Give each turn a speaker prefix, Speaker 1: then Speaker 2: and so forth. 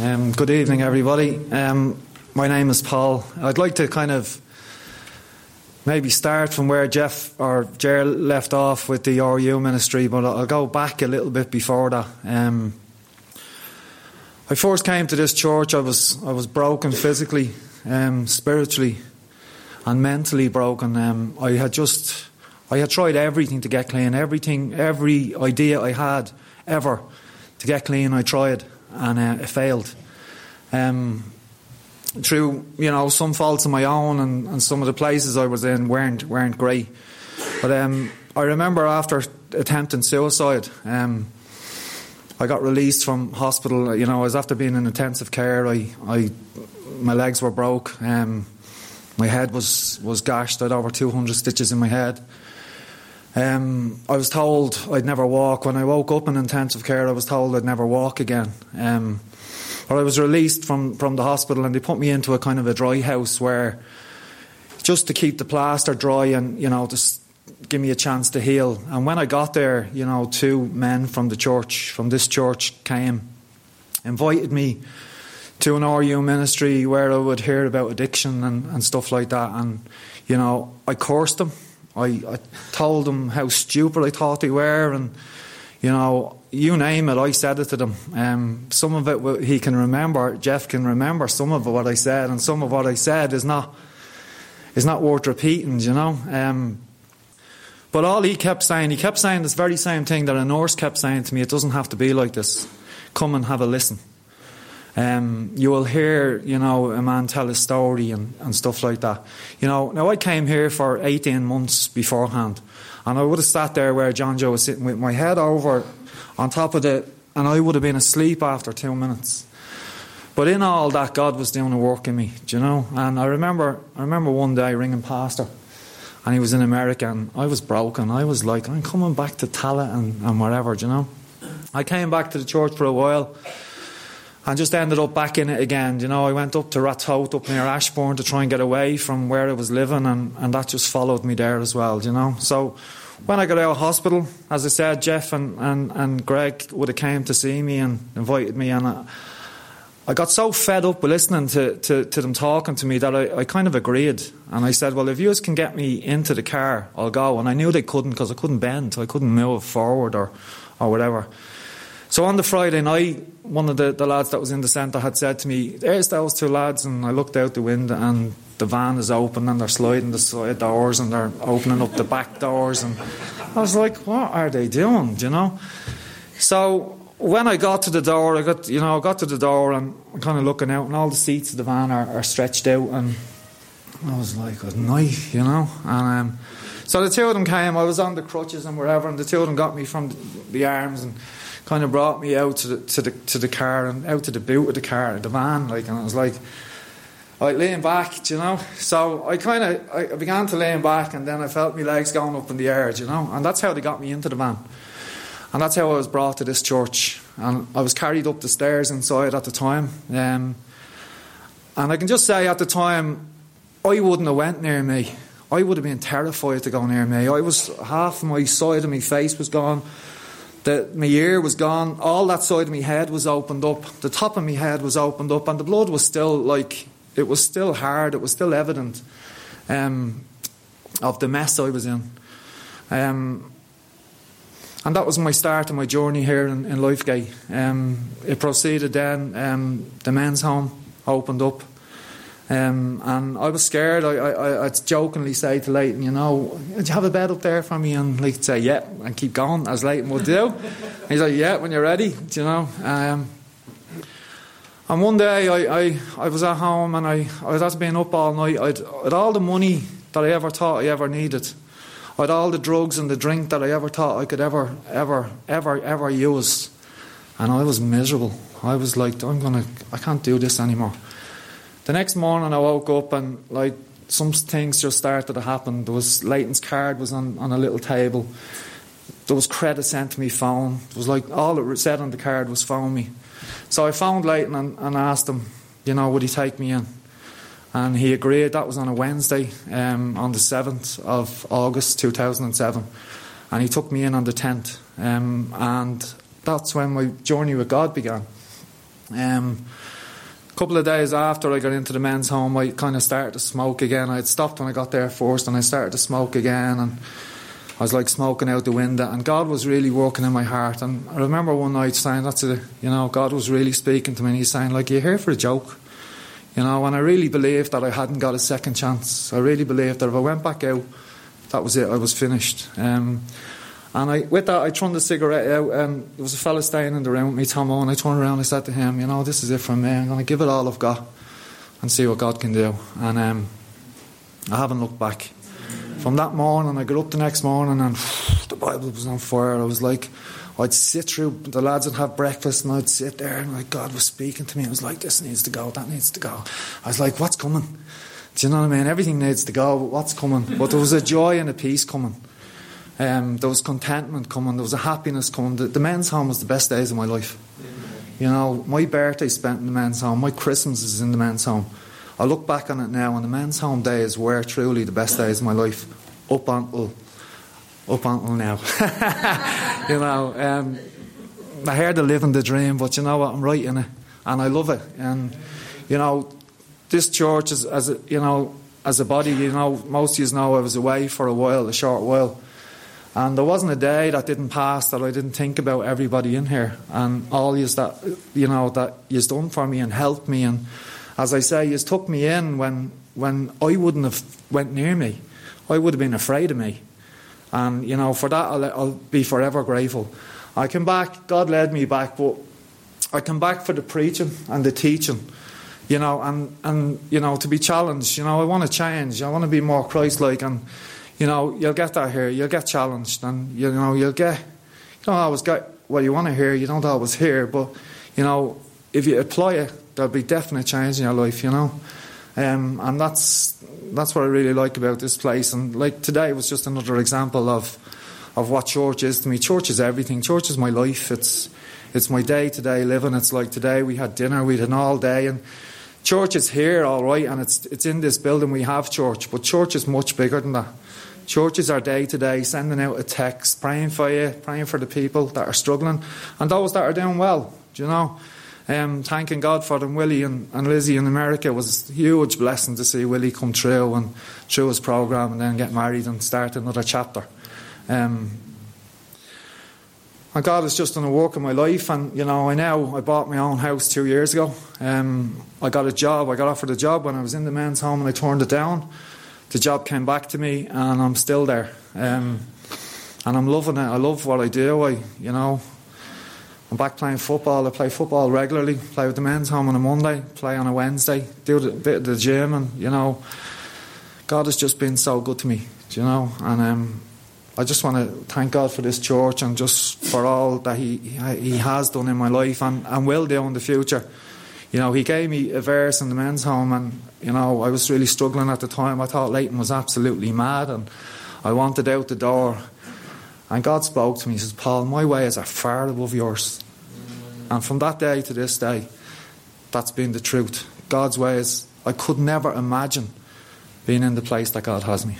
Speaker 1: Um, good evening, everybody. Um, my name is Paul. I'd like to kind of maybe start from where Jeff or Ger left off with the RU ministry, but I'll go back a little bit before that. Um, I first came to this church. I was I was broken physically, um, spiritually, and mentally broken. Um, I had just I had tried everything to get clean. Everything, every idea I had ever to get clean, I tried, and uh, it failed. Um, through you know some faults of my own, and, and, some of the places I was in weren't weren't great. But um, I remember after attempting suicide. Um, I got released from hospital. You know, I was after being in intensive care. I, I my legs were broke. Um, my head was was gashed. I had over 200 stitches in my head. Um, I was told I'd never walk. When I woke up in intensive care, I was told I'd never walk again. Um, but I was released from, from the hospital and they put me into a kind of a dry house where just to keep the plaster dry and, you know, just give me a chance to heal. And when I got there, you know, two men from the church, from this church, came, invited me to an RU ministry where I would hear about addiction and, and stuff like that. And, you know, I cursed them. I, I told them how stupid I thought they were, and you know, you name it, I said it to them. Um, some of it he can remember, Jeff can remember some of what I said, and some of what I said is not is not worth repeating, you know. Um, but all he kept saying, he kept saying this very same thing that a nurse kept saying to me: "It doesn't have to be like this. Come and have a listen." Um, you will hear, you know, a man tell a story and, and stuff like that. You know, now I came here for 18 months beforehand, and I would have sat there where John Joe was sitting with my head over on top of it, and I would have been asleep after two minutes. But in all that, God was doing a work in me, do you know? And I remember, I remember one day ringing Pastor, and he was in America, and I was broken. I was like, I'm coming back to Tallaght and, and whatever, do you know? I came back to the church for a while and just ended up back in it again. You know, I went up to Ratoath up near Ashbourne to try and get away from where I was living, and, and that just followed me there as well, you know. So when I got out of hospital, as I said, Jeff and, and, and Greg would have came to see me and invited me, and I, I got so fed up with listening to, to, to them talking to me that I, I kind of agreed. And I said, well, if you can get me into the car, I'll go. And I knew they couldn't because I couldn't bend, I couldn't move forward or, or whatever. So on the Friday night, one of the, the lads that was in the centre had said to me, There's those two lads. And I looked out the window and the van is open and they're sliding the side doors and they're opening up the back doors. And I was like, What are they doing? Do you know? So when I got to the door, I got, you know, I got to the door and I'm kind of looking out and all the seats of the van are, are stretched out. And I was like, A knife, you know? And um, so the two of them came, I was on the crutches and wherever, and the two of them got me from the, the arms and kind of brought me out to the to the to the car and out to the boot of the car, the van, like, and I was like, like laying back, you know. So I kind of I began to laying back, and then I felt my legs going up in the air, you know, and that's how they got me into the van, and that's how I was brought to this church, and I was carried up the stairs inside at the time, um, and I can just say at the time, I wouldn't have went near me. I would have been terrified to go near me. I was half my side of my face was gone. The, my ear was gone. All that side of my head was opened up. The top of my head was opened up, and the blood was still like it was still hard. It was still evident um, of the mess I was in. Um, and that was my start of my journey here in, in Lifegate. Um, it proceeded then. Um, the men's home opened up. Um, and I was scared. I, I, I'd jokingly say to Leighton, you know, do you have a bed up there for me? And like say, yeah, and keep going, as Leighton would do. he's like, yeah, when you're ready, do you know. Um, and one day I, I, I was at home and I, I was after being up all night. I'd, I'd all the money that I ever thought I ever needed. I'd all the drugs and the drink that I ever thought I could ever, ever, ever, ever use. And I was miserable. I was like, I'm gonna, I can't do this anymore. The next morning I woke up and like some things just started to happen. There was Leighton's card was on, on a little table. There was credit sent to me phone. It was like all it said on the card was phone me. So I phoned Leighton and, and asked him, you know, would he take me in? And he agreed. That was on a Wednesday, um, on the 7th of August 2007. And he took me in on the 10th. Um, and that's when my journey with God began. Um, a couple of days after I got into the men's home, I kind of started to smoke again. I had stopped when I got there first, and I started to smoke again, and I was like smoking out the window. And God was really working in my heart. And I remember one night saying, "That's it," you know, God was really speaking to me, and He's saying, "Like you're here for a joke." You know, and I really believed that I hadn't got a second chance. I really believed that if I went back out, that was it. I was finished. Um, and I, with that, I turned the cigarette out, and there was a fella staying in the room with me, Tom and I turned around and I said to him, You know, this is it for me. I'm going to give it all I've got and see what God can do. And um, I haven't looked back. From that morning, I got up the next morning, and the Bible was on fire. I was like, I'd sit through, the lads would have breakfast, and I'd sit there, and like God was speaking to me. I was like, This needs to go, that needs to go. I was like, What's coming? Do you know what I mean? Everything needs to go, but what's coming? But there was a joy and a peace coming. Um, there was contentment coming. There was a happiness coming. The, the, men's home was the best days of my life. You know, my birthday spent in the men's home. My Christmas is in the men's home. I look back on it now, and the men's home days were truly the best days of my life, up until up until now. you know, um, I heard the living the dream, but you know what? I'm right in it, and I love it. And you know, this church is as a, you know as a body. You know, most of you know I was away for a while, a short while. And there wasn't a day that didn't pass that I didn't think about everybody in here and all yous that you know that you've done for me and helped me and as I say, you took me in when when I wouldn't have went near me. I would have been afraid of me. And you know, for that I'll, I'll be forever grateful. I came back, God led me back, but I come back for the preaching and the teaching you know, and, and you know, to be challenged, you know, I want to change, I want to be more Christ like, and you know, you'll get that here. You'll get challenged, and you know, you'll get. You don't always get what you want to hear. You don't always hear, but you know, if you apply it, there'll be definite change in your life. You know, um, and that's that's what I really like about this place. And like today was just another example of of what church is to me. Church is everything. Church is my life. It's it's my day to day living. It's like today we had dinner. We had an all day and. Church is here, all right, and it's it's in this building. We have church, but church is much bigger than that. Churches are day to day sending out a text, praying for you, praying for the people that are struggling, and those that are doing well. Do you know? Um, thanking God for them, Willie and, and Lizzie in America was a huge blessing to see Willie come through and through his program and then get married and start another chapter. Um, and God has just done a work in my life, and you know, I now I bought my own house two years ago. Um, I got a job. I got offered a job when I was in the men's home, and I turned it down the job came back to me, and I'm still there. Um, and I'm loving it. I love what I do. I, you know, I'm back playing football. I play football regularly. Play with the men's home on a Monday. Play on a Wednesday. Do a bit of the gym, and you know, God has just been so good to me. you know? And um, I just want to thank God for this church and just for all that He He has done in my life and, and will do in the future you know, he gave me a verse in the men's home, and you know, I was really struggling at the time. I thought Leighton was absolutely mad, and I wanted out the door. And God spoke to me. He says, "Paul, my ways are far above yours." And from that day to this day, that's been the truth. God's ways. I could never imagine being in the place that God has me.